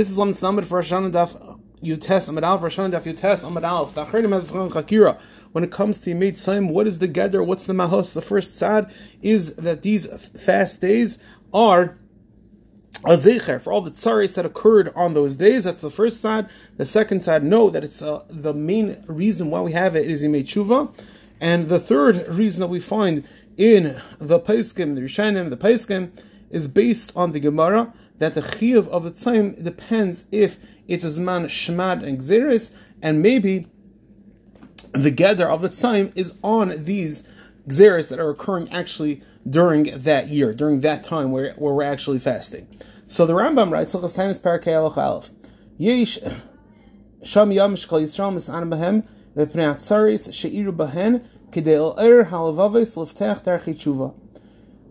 This is Lam Tznamed for Hashanah Daf Yutes Amad Alf, Hashanah Daf Yutes Amad Alf. The Achrenim Advchan Chakira. When it comes to Yimei Tzayim, what is the Geder? What's the Mahos? The first sad is that these fast days are a zecher for all the tsaris that occurred on those days. That's the first side. The second side, know that it's uh, the main reason why we have it is Yimei Tshuva. And the third reason that we find in the Paiskim, the Rishonim, the Paiskim, is based on the Gemara that the chiyuv of the time depends if it's a zman shmad and gzeres, and maybe the gather of the time is on these gzeres that are occurring actually during that year, during that time where, where we're actually fasting. So the Rambam writes, Hilchas Tainis Parakei Alach Aleph, Yesh Sham Yam Shkal Yisrael Misan Bahem V'pnei Atzaris She'iru Bahen Kidei El Halavaves Liftech Darchi Tshuva.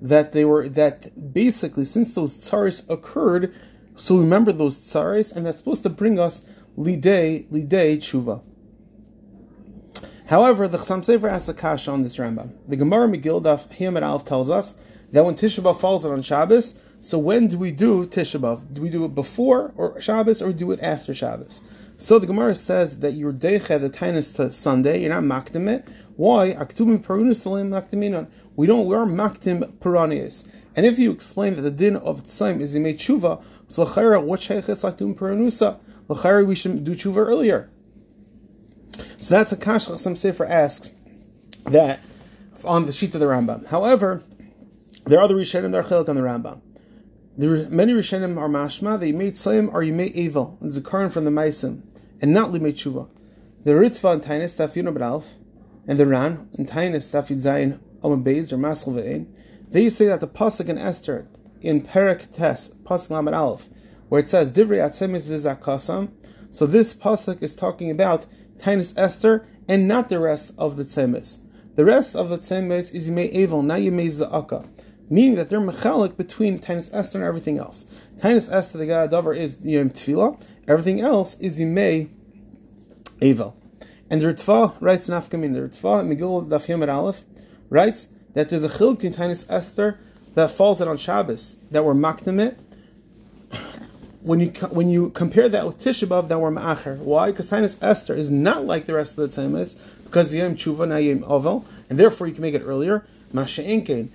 that they were that basically since those tsaris occurred, so remember those tsaris, and that's supposed to bring us lidei lidei tshuva. However, the Chassam Sofer asks a kasha on this Rambam. The Gemara Megillah Hiyam Alf tells us that when Tisha B'av falls on Shabbos, so when do we do Tisha B'av? Do we do it before or Shabbos or do it after Shabbos? So the Gemara says that you're deicha the tainus to Sunday, you're not makdim it. Why? We don't, we are maktim peranias. And if you explain that the din of tzaim is made tshuva, so l'chayra, what sheiches aktum peranusa? L'chayra, we should do tshuva earlier. So that's a kash Chassam Sofer asks that on the sheet of the Rambam. However, there are other Rishonim that are chelik on the Rambam. There many Rishonim are mashma, made tzayim or you made evil, and zikaron from the maisim, and not limei tshuva. The Ritva and Tainis Taf Yunab and the Ran and Tainis Taf Zayin Omen Beis or Masl Ve'in, they say that the pasuk in Esther in Perak Tes pasuk Lamed Aleph, where it says Divrei Atzemis V'Zakasam, so this pasuk is talking about Tainis Esther and not the rest of the Tzemis. The rest of the Tzemis is Yimei Evil, not Yimei Za'aka meaning that they're mechalik between Tainus Esther and everything else. Tainus Esther, the Gadavar, is Yom Tefillah, everything else is Yimei Evel. And the Ritva writes in Afkamin, the Ritva, Megillah Daf Yom Aleph, writes that there's a chilk in Tainus Esther that falls out on Shabbos, that were makdamit. When you when you compare that with Tisha B'av, that were ma'acher. Why? Because Tainus Esther is not like the rest of the Taimis, because Yom Tshuva, now Yom Ovel, and therefore you can make it earlier. Masha'inkein,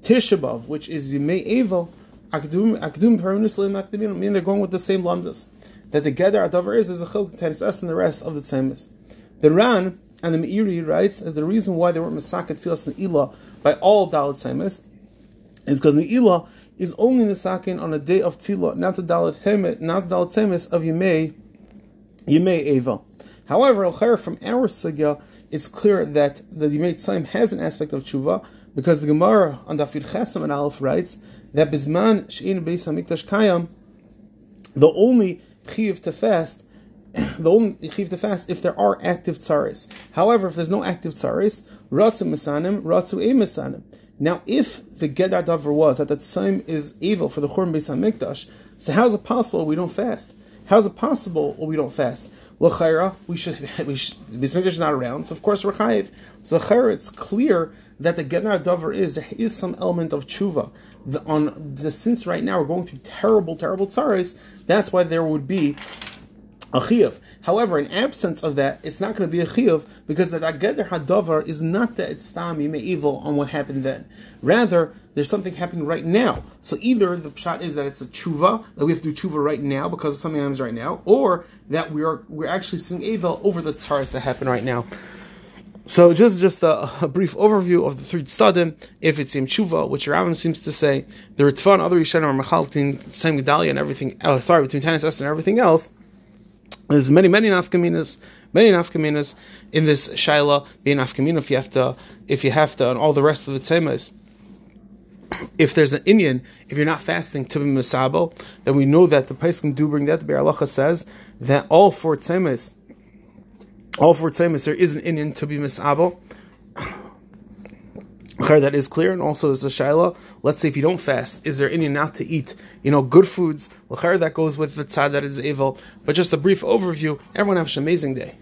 Tisha B'av, which is Yimei Evel, Akdum Akdum Perunuslim Akdumim, I mean they're going with the same lamdas. That the Gedar Adavar is is a Chilk Tanis S and the rest of the Tzemis. The Ran and the Meiri writes that the reason why they weren't Masakat Filas and Ilah by all Dalit Tzemis is because the Ilah is only Nisakin on a day of Tefillah, not the Dalit Tzemis, not the Dalit Tzemis of Yimei Yimei Evel. However, from our Sugya, it's clear that the Yimei Tzayim has an aspect of tshuva because the Gemara on Dafir Chesam and Aleph writes that Bisman Shein Beis Hamikdash Kayam, the only chiv to fast, the only chiv to fast if there are active tsaris. However, if there's no active tsaris, Ratzu Misanim, Ratzu E Misanim. Now, if the Gedar Davar was at that time is evil for the Churban Beis Hamikdash, so how is it possible we don't fast? How is it possible we don't fast? L'chayra, we should, we should, Beis is not around, so of course we're chayiv. So l'chayra, it's clear that the Genar Dover is, there is some element of tshuva. The, on the, since right now we're going through terrible, terrible tzaris, that's why there would be a chiyuv. However, in absence of that, it's not going to be a chiyuv because the Ageder Hadavar is not that it's stam evil on what happened then. Rather, there's something happening right now. So either the shot is that it's a tshuva that we have to do tshuva right now because something happens right now, or that we are we're actually seeing evil over the tzaras that happen right now. So just just a, a, brief overview of the three tzadim. If it's in tshuva, which Rambam seems to say, the Ritva and other Rishonim are machal between Sam Gedalia and everything. Oh, sorry, between Tanis and everything else. There's many many nafkaminas, many nafkaminas in this shaila being nafkamina if you have to, if you have to, and all the rest of the temas. if there's an Indian, if you're not fasting to be misabo, then we know that the Paiskim do bring that. The Be'er says that all four tzemes, all four tzemes, there is an Indian to be misabo. That is clear, and also is a shaila. Let's say if you don't fast, is there any not to eat? You know, good foods. That goes with the tzad that is evil. But just a brief overview. Everyone have an amazing day.